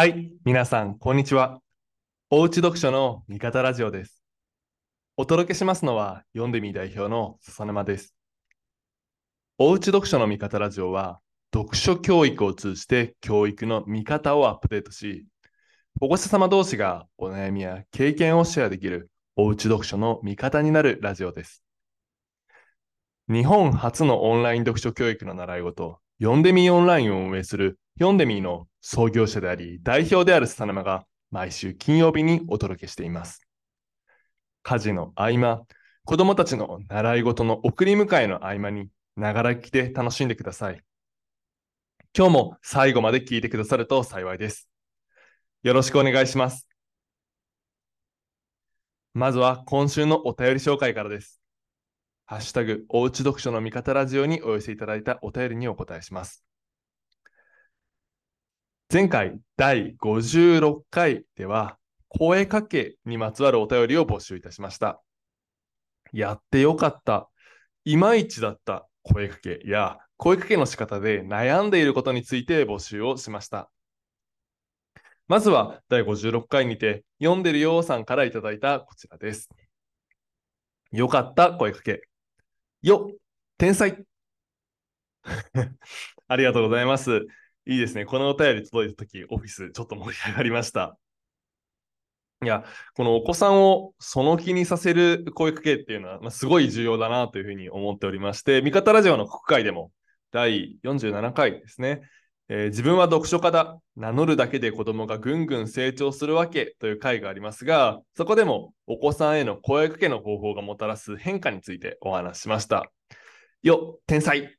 はい、皆さん、こんにちは。おうち読書の味方ラジオです。お届けしますのは、読んでみ代表の笹沼です。おうち読書の味方ラジオは、読書教育を通じて教育の見方をアップデートし、保護者様同士がお悩みや経験をシェアできるおうち読書の味方になるラジオです。日本初のオンライン読書教育の習い事、読んでみオンラインを運営する読んでみの創業者であり、代表である笹沼が毎週金曜日にお届けしています。家事の合間、子供たちの習い事の送り迎えの合間に、ながら聞きで楽しんでください。今日も最後まで聞いてくださると幸いです。よろしくお願いします。まずは今週のお便り紹介からです。ハッシュタグ、おうち読書の味方ラジオにお寄せいただいたお便りにお答えします。前回第56回では、声かけにまつわるお便りを募集いたしました。やってよかった、いまいちだった声かけや、声かけの仕方で悩んでいることについて募集をしました。まずは第56回にて、読んでるようさんからいただいたこちらです。よかった声かけ。よ、天才 ありがとうございます。いいですね。このお便り届いたとき、オフィスちょっと盛り上がりました。いや、このお子さんをその気にさせる声かけっていうのは、まあ、すごい重要だなというふうに思っておりまして、味方ラジオの国会でも第47回ですね、えー自分は読書家だ、名乗るだけで子供がぐんぐん成長するわけという回がありますが、そこでもお子さんへの声かけの方法がもたらす変化についてお話ししました。よ、天才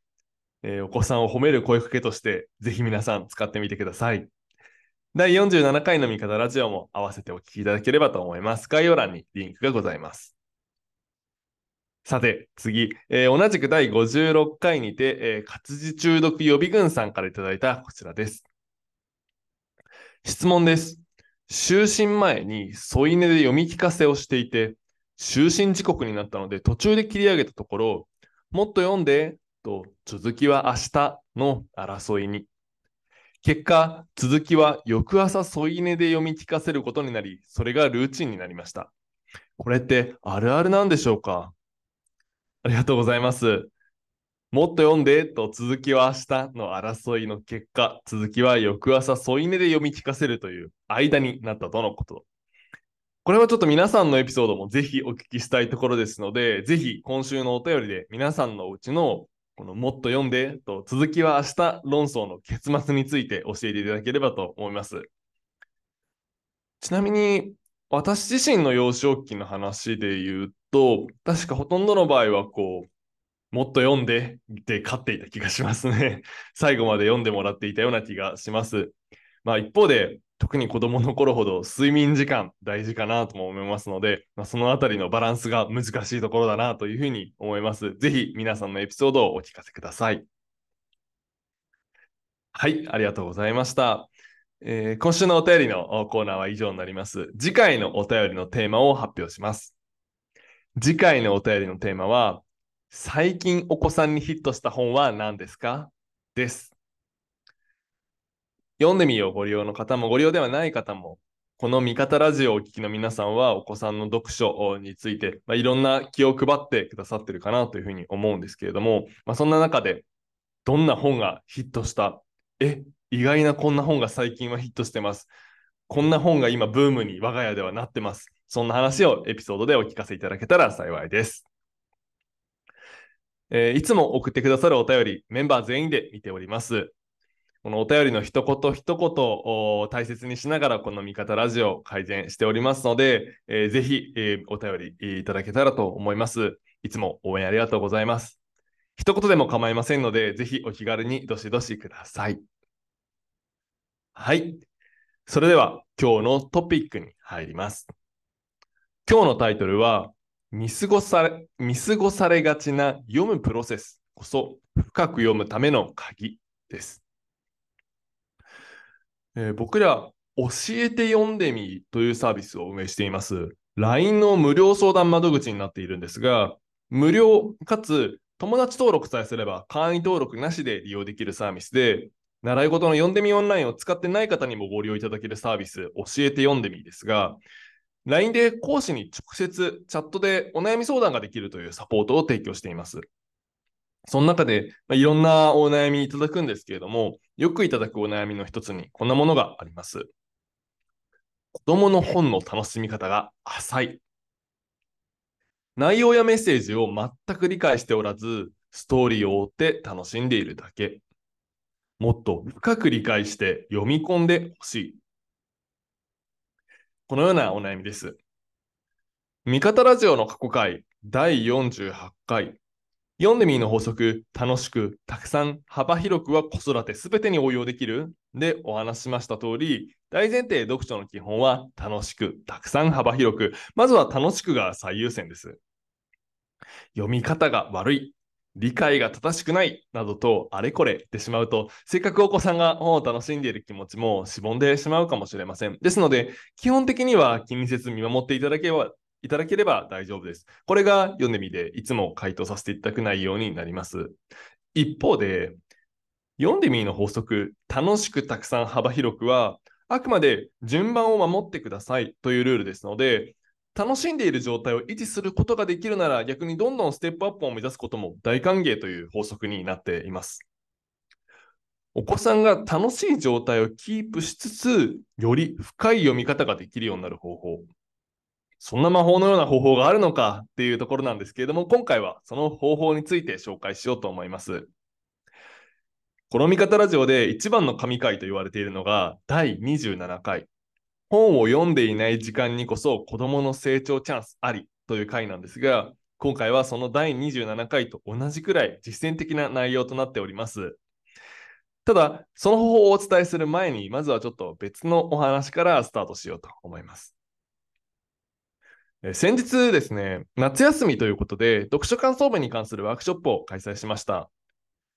えーお子さんを褒める声かけとして、ぜひ皆さん使ってみてください。第47回の味方ラジオも合わせてお聞きいただければと思います。概要欄にリンクがございます。さて、次、えー同じく第56回にて、えー活字中毒予備軍さんからいただいたこちらです。質問です。就寝前に添い寝で読み聞かせをしていて、就寝時刻になったので途中で切り上げたところ、もっと読んでと続きは明日の争いに。結果、続きは翌朝添い寝で読み聞かせることになり、それがルーチンになりました。これってあるあるなんでしょうか？ありがとうございます。もっと読んでと続きは明日の争いの結果、続きは翌朝添い寝で読み聞かせるという間になったとのこと。これはちょっと皆さんのエピソードもぜひお聞きしたいところですので、ぜひ今週のお便りで皆さんのうちのこのもっと読んでと続きは明日論争の結末について教えていただければと思います。ちなみに私自身の幼少期の話で言うと、確かほとんどの場合はこう、もっと読んでで勝っていた気がしますね。最後まで読んでもらっていたような気がします。まあ一方で、特に子供の頃ほど睡眠時間大事かなとも思いますので、まあ、そのあたりのバランスが難しいところだなというふうに思います。ぜひ皆さんのエピソードをお聞かせください。はい、ありがとうございました。えー今週のお便りのコーナーは以上になります。次回のお便りのテーマを発表します。次回のお便りのテーマは、最近お子さんにヒットした本は何ですか？です。読んでみようご利用の方もご利用ではない方も、この味方ラジオをお聞きの皆さんはお子さんの読書について、まあ、いろんな気を配ってくださってるかなというふうに思うんですけれども、まあ、そんな中でどんな本がヒットした？え、意外なこんな本が最近はヒットしてます。こんな本が今ブームに我が家ではなってます。そんな話をエピソードでお聞かせいただけたら幸いです。えーいつも送ってくださるお便り、メンバー全員で見ております。このお便りの一言一言を大切にしながら、この味方ラジオを改善しておりますので、えーぜひ、えーお便りいただけたらと思います。いつも応援ありがとうございます。一言でも構いませんので、ぜひお気軽にどしどしください。はい。それでは今日のトピックに入ります。今日のタイトルは、見過ごされ、見過ごされがちな読むプロセスこそ深く読むための鍵です。えー僕ら、教えて読んでみというサービスを運営しています。LINE の無料相談窓口になっているんですが、無料かつ友達登録さえすれば会員登録なしで利用できるサービスで、習い事の読んでみオンラインを使ってない方にもご利用いただけるサービス、教えて読んでみですが、LINE で講師に直接チャットでお悩み相談ができるというサポートを提供しています。その中で、まあ、いろんなお悩みいただくんですけれども、よくいただくお悩みの一つにこんなものがあります。子供の本の楽しみ方が浅い。内容やメッセージを全く理解しておらず、ストーリーを追って楽しんでいるだけ。もっと深く理解して読み込んでほしい。このようなお悩みです。味方ラジオの過去回第48回読んでみーの法則、楽しく、たくさん、幅広くは子育てすべてに応用できるでお話しました通り、大前提読書の基本は楽しく、たくさん、幅広く、まずは楽しくが最優先です。読み方が悪い、理解が正しくないなどとあれこれ言ってしまうと、せっかくお子さんが本を楽しんでいる気持ちもしぼんでしまうかもしれません。ですので、基本的には気にせず見守っていただければいただければ大丈夫です。これが読んでみて、いつも回答させていただく内容になります。一方で、読んでみの法則、楽しくたくさん幅広くは、あくまで順番を守ってくださいというルールですので、楽しんでいる状態を維持することができるなら、逆にどんどんステップアップを目指すことも大歓迎という法則になっています。お子さんが楽しい状態をキープしつつ、より深い読み方ができるようになる方法。そんな魔法のような方法があるのかっていうところなんですけれども、今回はその方法について紹介しようと思います。この見方ラジオで一番の神回と言われているのが第27回。本を読んでいない時間にこそ子供の成長チャンスありという回なんですが、今回はその第27回と同じくらい実践的な内容となっております。ただ、その方法をお伝えする前に、まずはちょっと別のお話からスタートしようと思います。先日ですね、夏休みということで、読書感想文に関するワークショップを開催しました。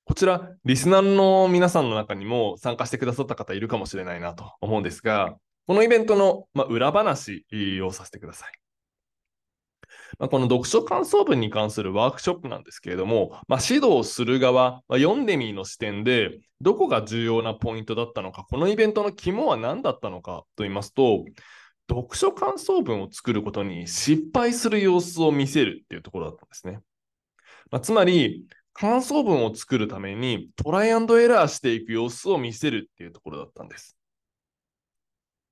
こちら、リスナーの皆さんの中にも参加してくださった方いるかもしれないなと思うんですが、このイベントの、ま裏話をさせてください。まこの読書感想文に関するワークショップなんですけれども、まあ、指導する側、ま、読んでみーの視点で、どこが重要なポイントだったのか、このイベントの肝は何だったのかと言いますと、読書感想文を作ることに失敗する様子を見せるっていうところだったんですね。まあ、つまり、感想文を作るためにトライアンドエラーしていく様子を見せるっていうところだったんです。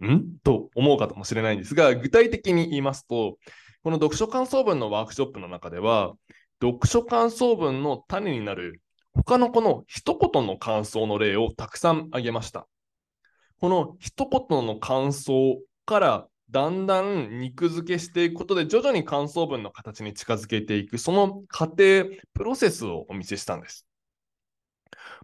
ん？と思うかもしれないんですが、具体的に言いますと、この読書感想文のワークショップの中では、読書感想文の種になる他のこの一言の感想の例をたくさん挙げました。この一言の感想からだんだん肉付けしていくことで徐々に感想文の形に近づけていくその過程プロセスをお見せしたんです。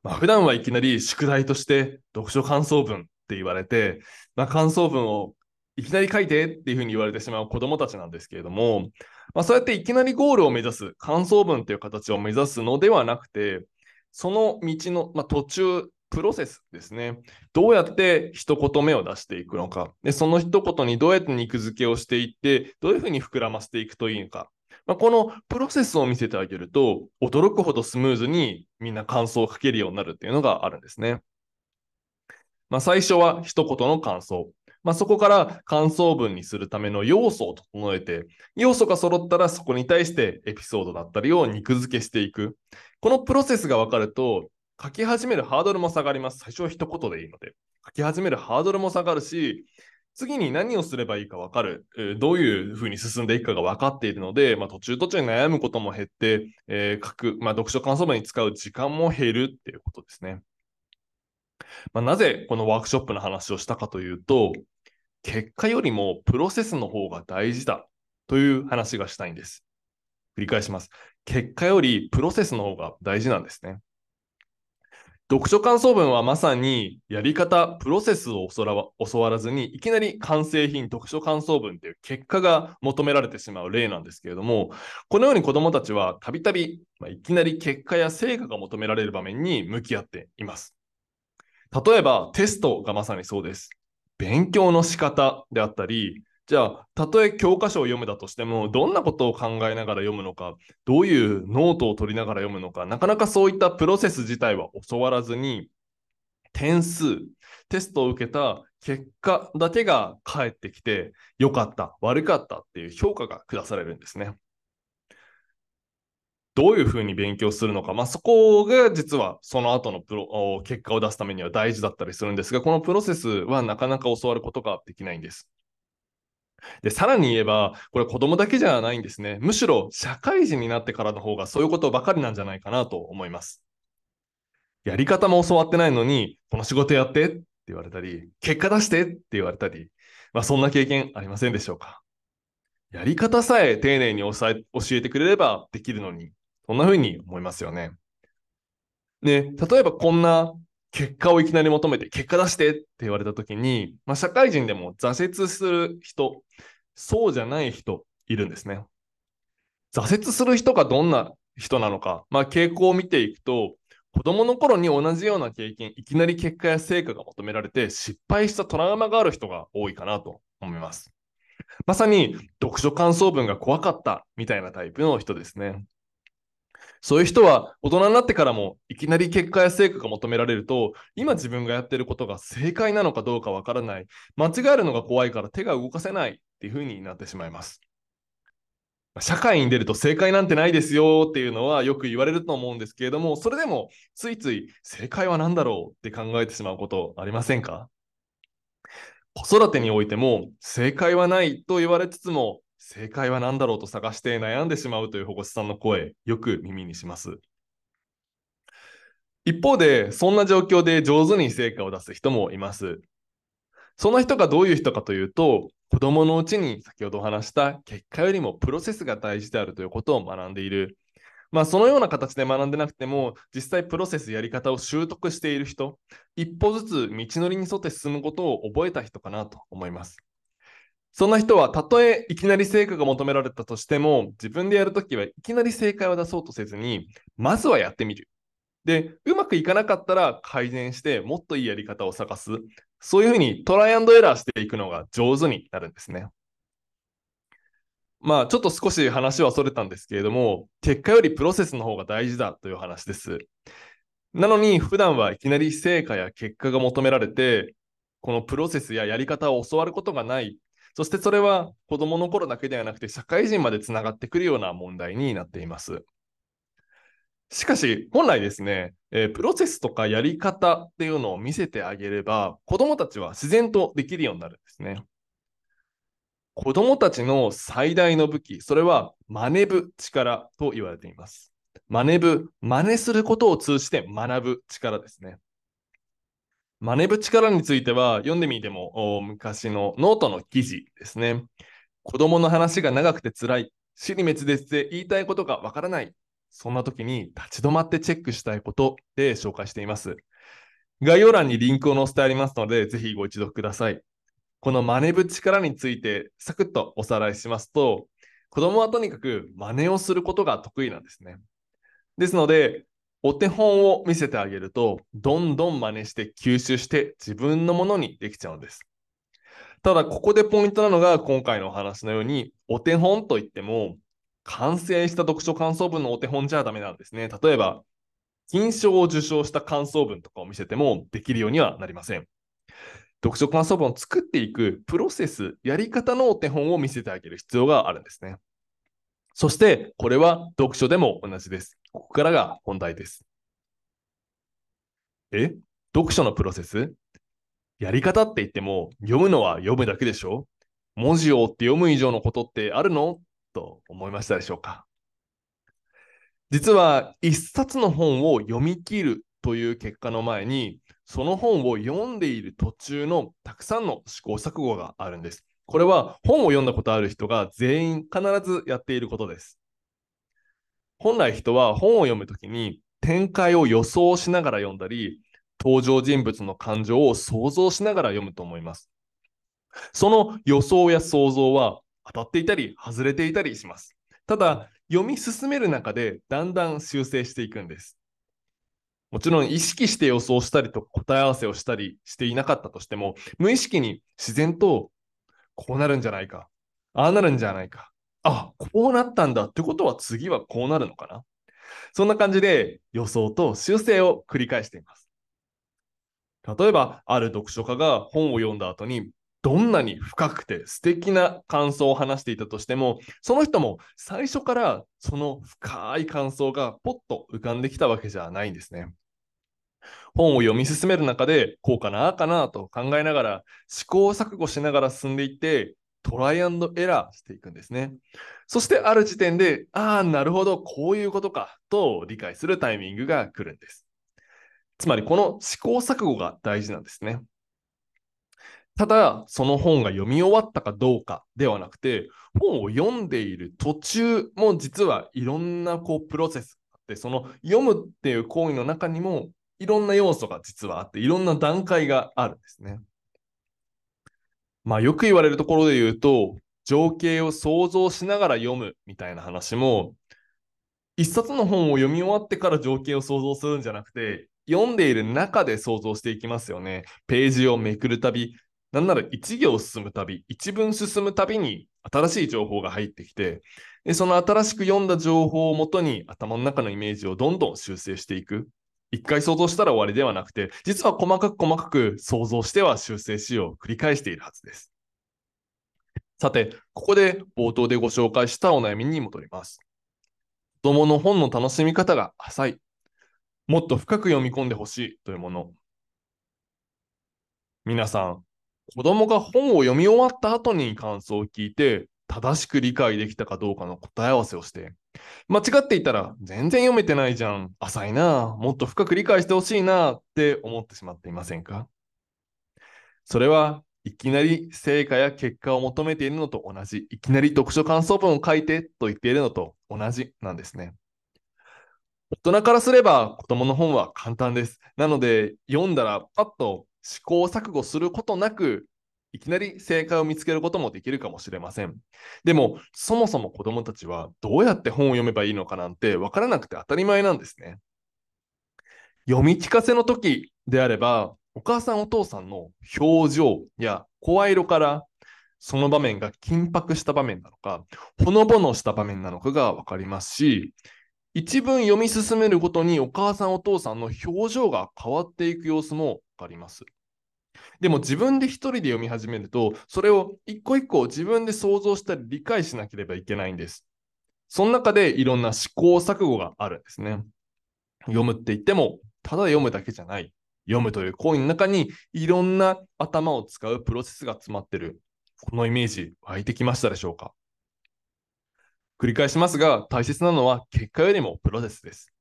まあ、普段はいきなり宿題として読書感想文って言われて、まあ、感想文をいきなり書いてっていうふうに言われてしまう子どもたちなんですけれども、まあ、そうやっていきなりゴールを目指す感想文という形を目指すのではなくてその道の、まあ、途中プロセスですね。どうやって一言目を出していくのか。で、その一言にどうやって肉付けをしていって、どういうふうに膨らませていくといいのか。まあ、このプロセスを見せてあげると、驚くほどスムーズにみんな感想を書けるようになるっていうのがあるんですね。まあ、最初は一言の感想。まあ、そこから感想文にするための要素を整えて、要素が揃ったらそこに対してエピソードだったりを肉付けしていく。このプロセスが分かると、書き始めるハードルも下がります。最初は一言でいいので。書き始めるハードルも下がるし、次に何をすればいいか分かる、どういうふうに進んでいくかが分かっているので、まあ、途中途中に悩むことも減って、えー、書く、まあ、読書感想文に使う時間も減るっていうことですね。まあ、なぜこのワークショップの話をしたかというと、結果よりもプロセスの方が大事だという話がしたいんです。繰り返します。結果よりプロセスの方が大事なんですね。読書感想文はまさにやり方、プロセスを教わらずに、いきなり完成品、読書感想文っていう結果が求められてしまう例なんですけれども、このように子どもたちはたびたびいきなり結果や成果が求められる場面に向き合っています。例えばテストがまさにそうです。勉強の仕方であったり、じゃあ、たとえ教科書を読むだとしても、どんなことを考えながら読むのか、どういうノートを取りながら読むのか、なかなかそういったプロセス自体は教わらずに、点数、テストを受けた結果だけが返ってきて、良かった、悪かったっていう評価が下されるんですね。どういうふうに勉強するのか、まあ、そこが実はその後のプロ結果を出すためには大事だったりするんですが、このプロセスはなかなか教わることができないんです。で、さらに言えば、これ子供だけじゃないんですね。むしろ社会人になってからの方がそういうことばかりなんじゃないかなと思います。やり方も教わってないのに、この仕事やってって言われたり、結果出してって言われたり、まあそんな経験ありませんでしょうか。やり方さえ丁寧に教えてくれればできるのに、そんな風に思いますよね。ね、例えばこんな結果をいきなり求めて、結果出してって言われた時に、まあ、社会人でも挫折する人、そうじゃない人いるんですね。挫折する人がどんな人なのか、まあ、傾向を見ていくと、子供の頃に同じような経験、いきなり結果や成果が求められて失敗したトラウマがある人が多いかなと思います。まさに読書感想文が怖かったみたいなタイプの人ですね。そういう人は大人になってからもいきなり結果や成果が求められると、今自分がやってることが正解なのかどうかわからない。間違えるのが怖いから手が動かせないっていう風になってしまいます。社会に出ると正解なんてないですよっていうのはよく言われると思うんですけれども、それでもついつい正解は何だろうって考えてしまうことありませんか？子育てにおいても正解はないと言われつつも正解は何だろうと探して悩んでしまうという保護者さんの声、よく耳にします。一方で、そんな状況で上手に成果を出す人もいます。その人がどういう人かというと、子供のうちに先ほどお話した結果よりもプロセスが大事であるということを学んでいる。まあ、そのような形で学んでなくても、実際プロセスやり方を習得している人、一歩ずつ道のりに沿って進むことを覚えた人かなと思います。そんな人は、たとえいきなり成果が求められたとしても、自分でやるときはいきなり正解を出そうとせずに、まずはやってみる。で、うまくいかなかったら改善して、もっといいやり方を探す。そういうふうにトライアンドエラーしていくのが上手になるんですね。まあ、ちょっと少し話はそれたんですけれども、結果よりプロセスの方が大事だという話です。なのに、普段はいきなり成果や結果が求められて、このプロセスややり方を教わることがないそしてそれは子供の頃だけではなくて社会人までつながってくるような問題になっています。しかし、本来ですね、えー、プロセスとかやり方っていうのを見せてあげれば、子供たちは自然とできるようになるんですね。子供たちの最大の武器、それは真似ぶ力と言われています。真似ぶ、真似することを通じて学ぶ力ですね。真似ぶ力については読んでみても昔のノートの記事ですね。子供の話が長くて辛い。死に滅裂で言いたいことがわからない。そんな時に立ち止まってチェックしたいことで紹介しています。概要欄にリンクを載せてありますので、ぜひご一読ください。この真似ぶ力についてサクッとおさらいしますと、子供はとにかく真似をすることが得意なんですね。ですので、お手本を見せてあげると、どんどん真似して吸収して自分のものにできちゃうんです。ただ、ここでポイントなのが、今回のお話のように、お手本といっても、完成した読書感想文のお手本じゃダメなんですね。例えば、金賞を受賞した感想文とかを見せてもできるようにはなりません。読書感想文を作っていくプロセス、やり方のお手本を見せてあげる必要があるんですね。そして、これは読書でも同じです。ここからが本題です。え？読書のプロセス？やり方って言っても、読むのは読むだけでしょ？文字を追って読む以上のことってあるの？と思いましたでしょうか？実は、一冊の本を読み切るという結果の前に、その本を読んでいる途中のたくさんの試行錯誤があるんです。これは本を読んだことある人が全員必ずやっていることです。本来人は本を読むときに展開を予想しながら読んだり、登場人物の感情を想像しながら読むと思います。その予想や想像は当たっていたり外れていたりします。ただ、読み進める中でだんだん修正していくんです。もちろん意識して予想したりと答え合わせをしたりしていなかったとしても、無意識に自然とこうなるんじゃないか、ああなるんじゃないか、あ、こうなったんだってことは次はこうなるのかな？そんな感じで予想と修正を繰り返しています。例えば、ある読書家が本を読んだ後に、どんなに深くて素敵な感想を話していたとしても、その人も最初からその深い感想がポッと浮かんできたわけじゃないんですね。本を読み進める中で、こうかな、あかなと考えながら、試行錯誤しながら進んでいって、トライアンドエラーしていくんですね。そしてある時点で、ああ、なるほど、こういうことか、と理解するタイミングが来るんです。つまり、この試行錯誤が大事なんですね。ただ、その本が読み終わったかどうかではなくて、本を読んでいる途中も実はいろんなこうプロセスがあって、その読むっていう行為の中にもいろんな要素が実はあって、いろんな段階があるんですね。まあよく言われるところで言うと、情景を想像しながら読むみたいな話も、一冊の本を読み終わってから情景を想像するんじゃなくて、読んでいる中で想像していきますよね。ページをめくるたび、なんなら1行進むたび、1文進むたびに新しい情報が入ってきて、でその新しく読んだ情報をもとに頭の中のイメージをどんどん修正していく。一回想像したら終わりではなくて、実は細かく細かく想像しては修正しよう繰り返しているはずです。さて、ここで冒頭でご紹介したお悩みに戻ります。子供の本の楽しみ方が浅い。もっと深く読み込んでほしいというもの。皆さん、子供が本を読み終わった後に感想を聞いて、正しく理解できたかどうかの答え合わせをして、間違っていたら全然読めてないじゃん、浅いな、もっと深く理解してほしいなって思ってしまっていませんか？それはいきなり成果や結果を求めているのと同じ、いきなり読書感想文を書いてと言っているのと同じなんですね。大人からすれば子供の本は簡単です。なので読んだらパッと試行錯誤することなく、いきなり正解を見つけることもできるかもしれません。でも、そもそも子供たちはどうやって本を読めばいいのかなんて分からなくて当たり前なんですね。読み聞かせの時であれば、お母さんお父さんの表情や声色からその場面が緊迫した場面なのか、ほのぼのした場面なのかが分かりますし、一文読み進めるごとにお母さんお父さんの表情が変わっていく様子も分かります。でも自分で一人で読み始めると、それを一個一個自分で想像したり理解しなければいけないんです。その中でいろんな試行錯誤があるんですね。読むって言っても、ただ読むだけじゃない。読むという行為の中にいろんな頭を使うプロセスが詰まってる。このイメージ湧いてきましたでしょうか？繰り返しますが、大切なのは結果よりもプロセスです。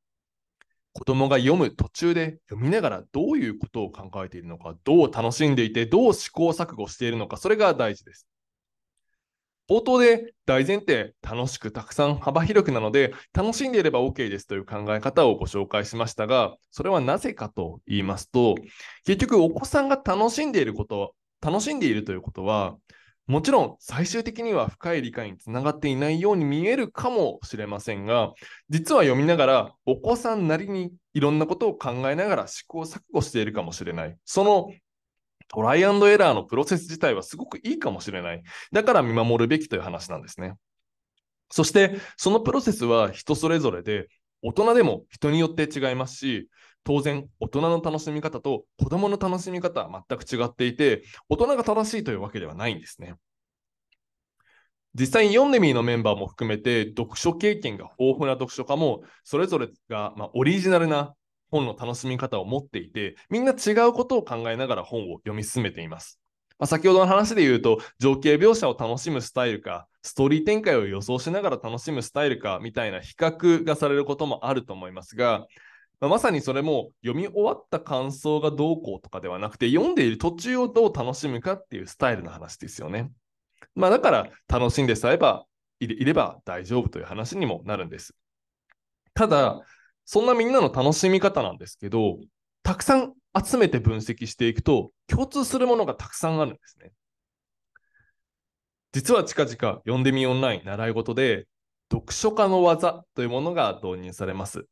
子供が読む途中で読みながらどういうことを考えているのか、どう楽しんでいて、どう試行錯誤しているのか、それが大事です。冒頭で大前提、楽しくたくさん幅広くなので、楽しんでいれば OK ですという考え方をご紹介しましたが、それはなぜかと言いますと、結局お子さんが楽しんでいること、楽しんでいるということは、もちろん最終的には深い理解につながっていないように見えるかもしれませんが、実は読みながらお子さんなりにいろんなことを考えながら試行錯誤しているかもしれない。そのトライアンドエラーのプロセス自体はすごくいいかもしれない。だから見守るべきという話なんですね。そして、そのプロセスは人それぞれで、大人でも人によって違いますし、当然、大人の楽しみ方と子供の楽しみ方は全く違っていて、大人が正しいというわけではないんですね。実際に読んでみーのメンバーも含めて、読書経験が豊富な読書家も、それぞれが、まあ、オリジナルな本の楽しみ方を持っていて、みんな違うことを考えながら本を読み進めています。まあ、先ほどの話で言うと、情景描写を楽しむスタイルか、ストーリー展開を予想しながら楽しむスタイルかみたいな比較がされることもあると思いますが、まあ、まさにそれも読み終わった感想がどうこうとかではなくて、読んでいる途中をどう楽しむかっていうスタイルの話ですよね。まあ、だから楽しんでさえばいれば大丈夫という話にもなるんです。ただ、そんなみんなの楽しみ方なんですけど、たくさん集めて分析していくと、共通するものがたくさんあるんですね。実は近々読んでみオンライン習い事で、読書家の技というものが導入されます。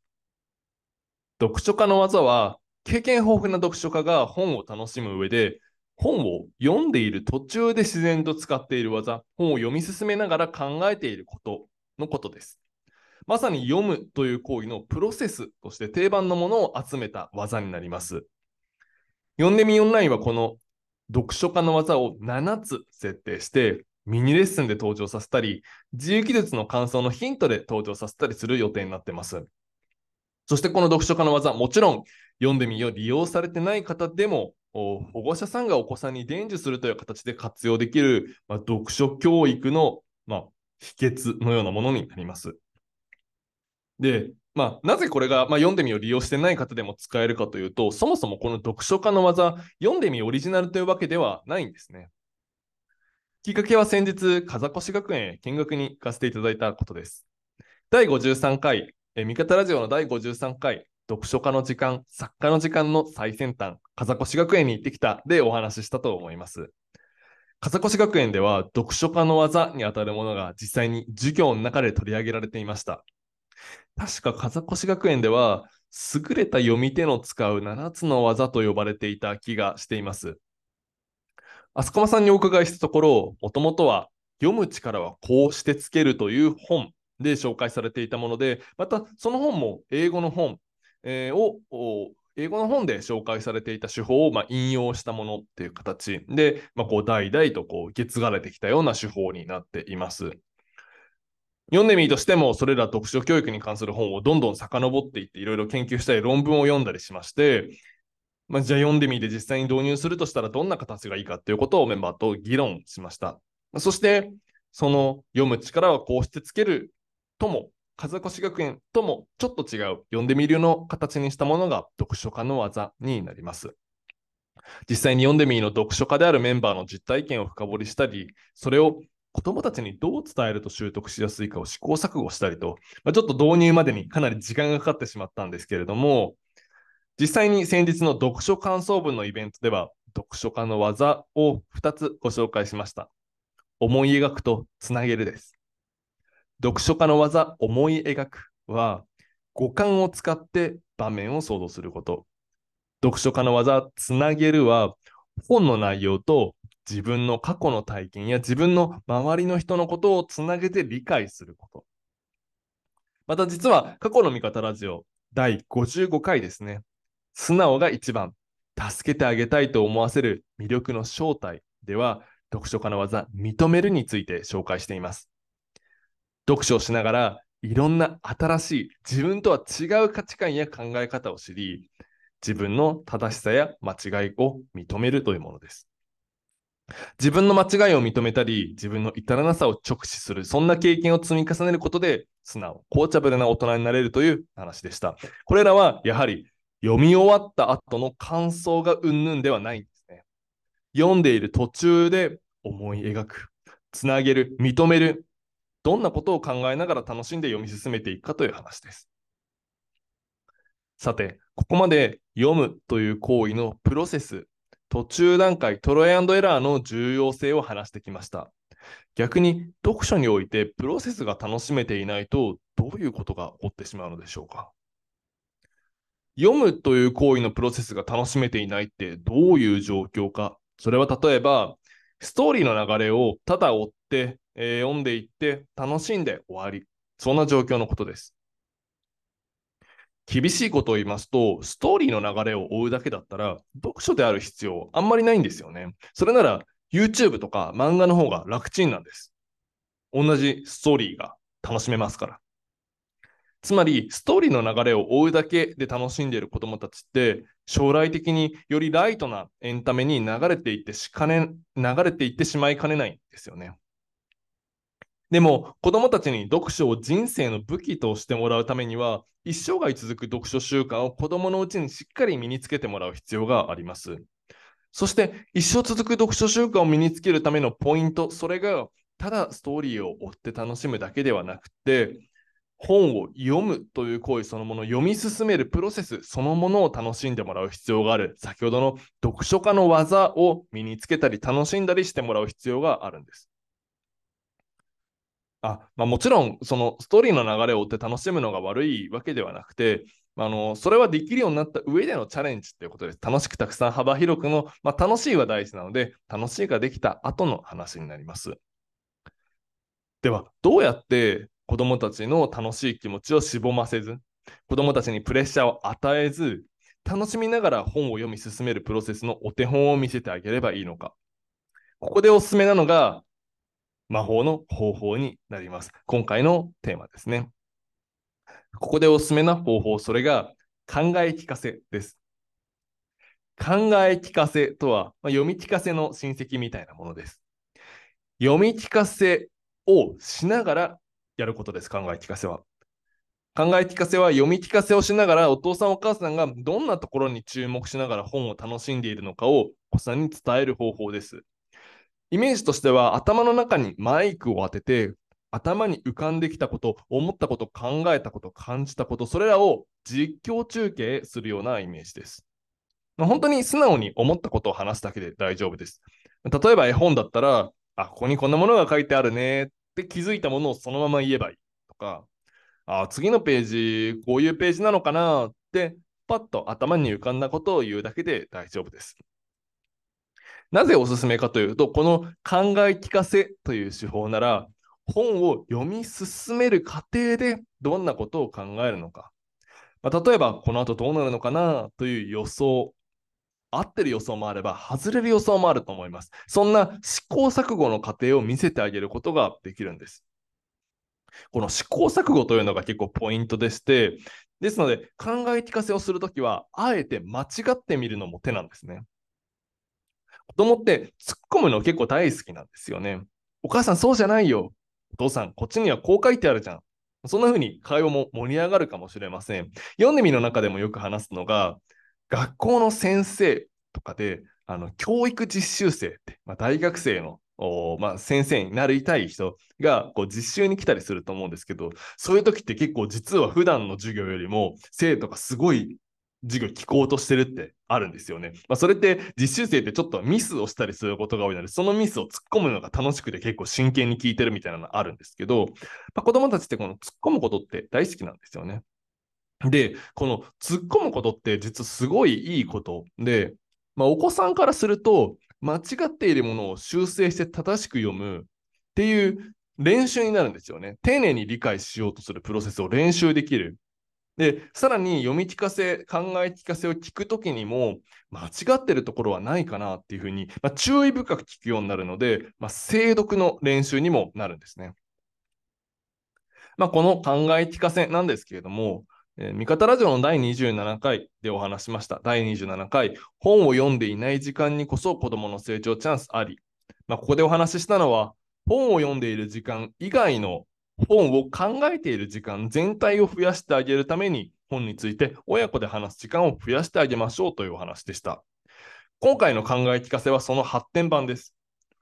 読書家の技は、経験豊富な読書家が本を楽しむ上で、本を読んでいる途中で自然と使っている技、本を読み進めながら考えていることのことです。まさに読むという行為のプロセスとして定番のものを集めた技になります。読んでみオンラインはこの読書家の技を7つ設定して、ミニレッスンで登場させたり、自由記述の感想のヒントで登場させたりする予定になっています。そしてこの読書家の技、もちろん読んでみよう利用されてない方でも、保護者さんがお子さんに伝授するという形で活用できる、まあ、読書教育の、まあ、秘訣のようなものになります。で、まあ、なぜこれが、まあ、読んでみを利用してない方でも使えるかというと、そもそもこの読書家の技、読んでみオリジナルというわけではないんですね。きっかけは先日、風越学園へ見学に行かせていただいたことです。第53回、え味方ラジオの第53回、読書家の時間、作家の時間の最先端、風越学園に行ってきたでお話ししたと思います。風越学園では読書家の技にあたるものが実際に授業の中で取り上げられていました。確か風越学園では優れた読み手の使う7つの技と呼ばれていた気がしています。あすこまさんにお伺いしたところ、もともとは読む力はこうしてつけるという本で紹介されていたもので、またその本も英語の本、えー、を英語の本で紹介されていた手法をま引用したものっていう形で、まあ、こう代々とこう受け継がれてきたような手法になっています。読んでみとしても、それら読書教育に関する本をどんどん遡っていって、いろいろ研究したり、論文を読んだりしまして、まあ、じゃあ読んでみて実際に導入するとしたらどんな形がいいかっていうことをメンバーと議論しました。そして、その読む力はこうしてつけるとも風越学園ともちょっと違う読んでみるの形にしたものが読書家の技になります。実際に読んでみるの読書家であるメンバーの実体験を深掘りしたり、それを子供たちにどう伝えると習得しやすいかを試行錯誤したりと、まあ、ちょっと導入までにかなり時間がかかってしまったんですけれども、実際に先日の読書感想文のイベントでは、読書家の技を2つご紹介しました。思い描くとつなげるです。読書家の技、思い描くは、五感を使って場面を想像すること。読書家の技、つなげるは、本の内容と自分の過去の体験や自分の周りの人のことをつなげて理解すること。また実は過去の味方ラジオ第55回ですね。素直が一番、助けてあげたいと思わせる魅力の正体では、読書家の技、認めるについて紹介しています。読書をしながらいろんな新しい自分とは違う価値観や考え方を知り自分の正しさや間違いを認めるというものです。自分の間違いを認めたり自分の至らなさを直視するそんな経験を積み重ねることで素直コーチャブルな大人になれるという話でした。これらはやはり読み終わった後の感想がうんぬんではないんですね。読んでいる途中で思い描くつなげる認めるどんなことを考えながら楽しんで読み進めていくかという話です。さて、ここまで読むという行為のプロセス、途中段階、トロイアンドエラーの重要性を話してきました。逆に読書においてプロセスが楽しめていないとどういうことが起こってしまうのでしょうか読むという行為のプロセスが楽しめていないってどういう状況かそれは例えばストーリーの流れをただ追ってえー、読んでいって楽しんで終わり。そんな状況のことです。厳しいことを言いますと、ストーリーの流れを追うだけだったら、読書である必要あんまりないんですよね。それなら、YouTube とか漫画の方が楽ちんなんです。同じストーリーが楽しめますから。つまり、ストーリーの流れを追うだけで楽しんでいる子供たちって、将来的によりライトなエンタメに流れていってしかね、流れていってしまいかねないんですよね。でも、子供たちに読書を人生の武器としてもらうためには、一生涯続く読書習慣を子供のうちにしっかり身につけてもらう必要があります。そして、一生続く読書習慣を身につけるためのポイント、それが、ただストーリーを追って楽しむだけではなくて、本を読むという行為そのもの、読み進めるプロセスそのものを楽しんでもらう必要がある。先ほどの読書家の技を身につけたり楽しんだりしてもらう必要があるんです。あまあ、もちろん、そのストーリーの流れを追って楽しむのが悪いわけではなくて、あのそれはできるようになった上でのチャレンジっていうことです。楽しくたくさん幅広くの、まあ、楽しいは大事なので、楽しいができた後の話になります。では、どうやって子供たちの楽しい気持ちをしぼませず、子供たちにプレッシャーを与えず、楽しみながら本を読み進めるプロセスのお手本を見せてあげればいいのか。ここでおすすめなのが、魔法の方法になります。今回のテーマですね。ここでおすすめな方法、それが考え聞かせです。考え聞かせとは、まあ、読み聞かせの親戚みたいなものです。読み聞かせをしながらやることです、考え聞かせは。考え聞かせは読み聞かせをしながらお父さんお母さんがどんなところに注目しながら本を楽しんでいるのかをお子さんに伝える方法です。イメージとしては頭の中にマイクを当てて頭に浮かんできたこと、思ったこと、考えたこと、感じたこと、それらを実況中継するようなイメージです。本当に素直に思ったことを話すだけで大丈夫です。例えば絵本だったら、あ、ここにこんなものが書いてあるねって気づいたものをそのまま言えばいいとか、あ、次のページ、こういうページなのかなって、パッと頭に浮かんだことを言うだけで大丈夫です。なぜおすすめかというと、この考え聞かせという手法なら、本を読み進める過程でどんなことを考えるのか。まあ、例えば、この後どうなるのかなという予想。合ってる予想もあれば、外れる予想もあると思います。そんな試行錯誤の過程を見せてあげることができるんです。この試行錯誤というのが結構ポイントでして、ですので、考え聞かせをするときは、あえて間違ってみるのも手なんですね。子供って突っ込むの結構大好きなんですよね。お母さんそうじゃないよ。お父さん、こっちにはこう書いてあるじゃん。そんな風に会話も盛り上がるかもしれません。読んでみの中でもよく話すのが、学校の先生とかで、あの教育実習生って、まあ、大学生のまあ、先生になりたい人がこう実習に来たりすると思うんですけど、そういう時って結構実は普段の授業よりも生徒がすごい授業聞こうとしてるってあるんですよね。まあ、それって実習生ってちょっとミスをしたりすることが多いので、そのミスを突っ込むのが楽しくて結構真剣に聞いてるみたいなのあるんですけど、まあ、子供たちってこの突っ込むことって大好きなんですよね。で、この突っ込むことって実はすごいいいことで、まあ、お子さんからすると間違っているものを修正して正しく読むっていう練習になるんですよね。丁寧に理解しようとするプロセスを練習できる。で、さらに読み聞かせ、考え聞かせを聞くときにも、間違ってるところはないかなっていうふうに、まあ、注意深く聞くようになるので、まあ、精読の練習にもなるんですね。まあ、この考え聞かせなんですけれども、えー、味方ラジオの第27回でお話しました。第27回、本を読んでいない時間にこそ子供の成長チャンスあり。まあ、ここでお話ししたのは、本を読んでいる時間以外の本を考えている時間全体を増やしてあげるために本について親子で話す時間を増やしてあげましょうというお話でした。今回の考え聞かせはその発展版です。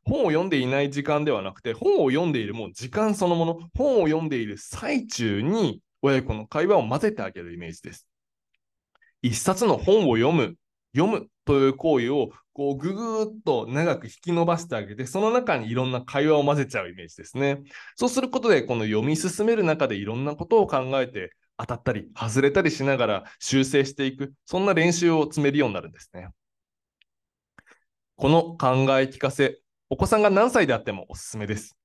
本を読んでいない時間ではなくて、本を読んでいるもう時間そのもの、本を読んでいる最中に親子の会話を混ぜてあげるイメージです。一冊の本を読む、読むという行為をこうぐぐーっと長く引き伸ばしてあげて、その中にいろんな会話を混ぜちゃうイメージですね。そうすることで、この読み進める中でいろんなことを考えて、当たったり外れたりしながら修正していく、そんな練習を積めるようになるんですね。この考え聞かせ、お子さんが何歳であってもおすすめです。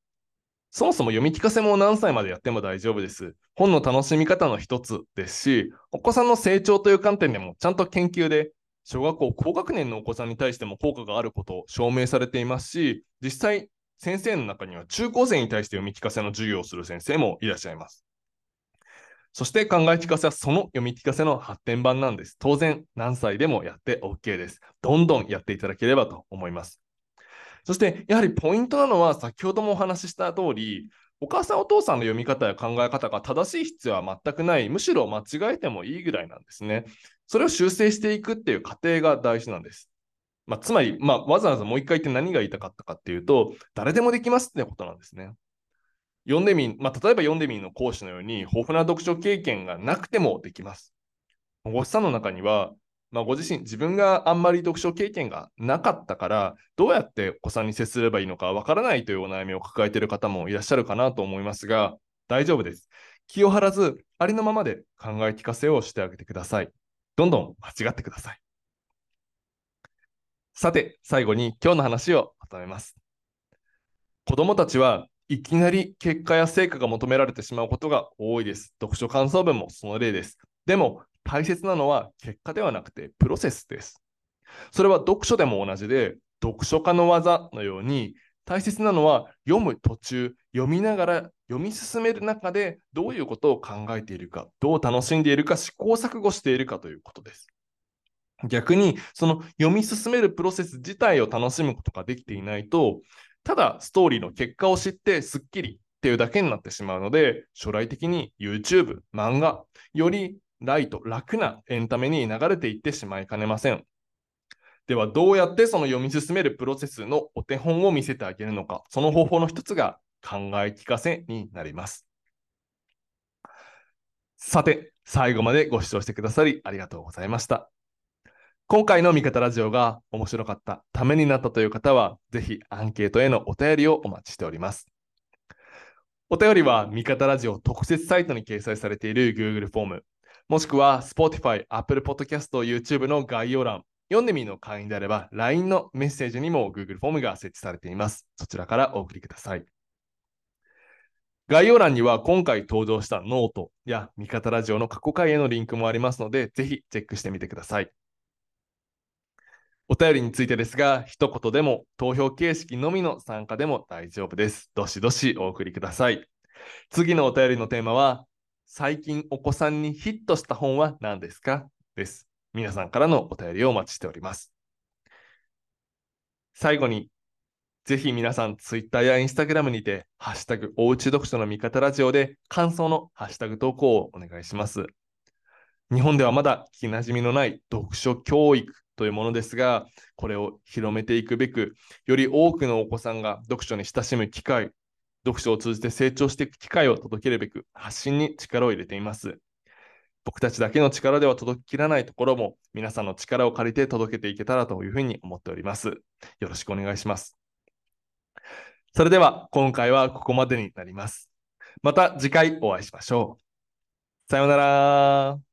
そもそも読み聞かせも何歳までやっても大丈夫です。本の楽しみ方の一つですし、お子さんの成長という観点でもちゃんと研究で小学校高学年のお子さんに対しても効果があることを証明されていますし、実際、先生の中には中高生に対して読み聞かせの授業をする先生もいらっしゃいます。そして考え聞かせはその読み聞かせの発展版なんです。当然、何歳でもやって OK です。どんどんやっていただければと思います。そして、やはりポイントなのは、先ほどもお話しした通り、お母さんお父さんの読み方や考え方が正しい必要は全くない、むしろ間違えてもいいぐらいなんですね。それを修正していくっていう過程が大事なんです。まあ、つまり、まあ、わざわざもう一回言って何が言いたかったかっていうと、誰でもできますってことなんですね。読んでみ、まあ、例えば読んでみの講師のように、豊富な読書経験がなくてもできます。ご師さんの中には、まあ、ご自身、自分があんまり読書経験がなかったから、どうやってお子さんに接すればいいのかわからないというお悩みを抱えている方もいらっしゃるかなと思いますが、大丈夫です。気を張らず、ありのままで考え聞かせをしてあげてください。どんどん間違ってください。さて、最後に今日の話をまとめます。子供たちはいきなり結果や成果が求められてしまうことが多いです。読書感想文もその例です。でも、大切なのは結果ではなくてプロセスです。それは読書でも同じで、読書家の技のように、大切なのは読む途中、読みながら読み進める中でどういうことを考えているか、どう楽しんでいるか、試行錯誤しているかということです。逆に、その読み進めるプロセス自体を楽しむことができていないと、ただストーリーの結果を知ってスッキリっていうだけになってしまうので、将来的に YouTube、漫画、よりライト、楽なエンタメに流れていってしまいかねません。では、どうやってその読み進めるプロセスのお手本を見せてあげるのか、その方法の一つが考え聞かせになります。さて、最後までご視聴してくださりありがとうございました。今回の味方ラジオが面白かった、ためになったという方は、ぜひアンケートへのお便りをお待ちしております。お便りは味方ラジオ特設サイトに掲載されている Google フォーム、もしくは Spotify、Apple Podcast、YouTube の概要欄、読んでみの会員であれば LINE のメッセージにも Google フォームが設置されています。そちらからお送りください。概要欄には今回登場したノートや味方ラジオの過去回へのリンクもありますので、ぜひチェックしてみてください。お便りについてですが、一言でも投票形式のみの参加でも大丈夫です。どしどしお送りください。次のお便りのテーマは、最近お子さんにヒットした本は何ですか？です。皆さんからのお便りをお待ちしております。最後に、ぜひ皆さん、Twitter や Instagram にて、ハッシュタグ、おうち読書の味方ラジオで感想のハッシュタグ投稿をお願いします。日本ではまだ聞きなじみのない読書教育というものですが、これを広めていくべく、より多くのお子さんが読書に親しむ機会、読書を通じて成長していく機会を届けるべく、発信に力を入れています。僕たちだけの力では届ききらないところも、皆さんの力を借りて届けていけたらというふうに思っております。よろしくお願いします。それでは、今回はここまでになります。また次回お会いしましょう。さようなら。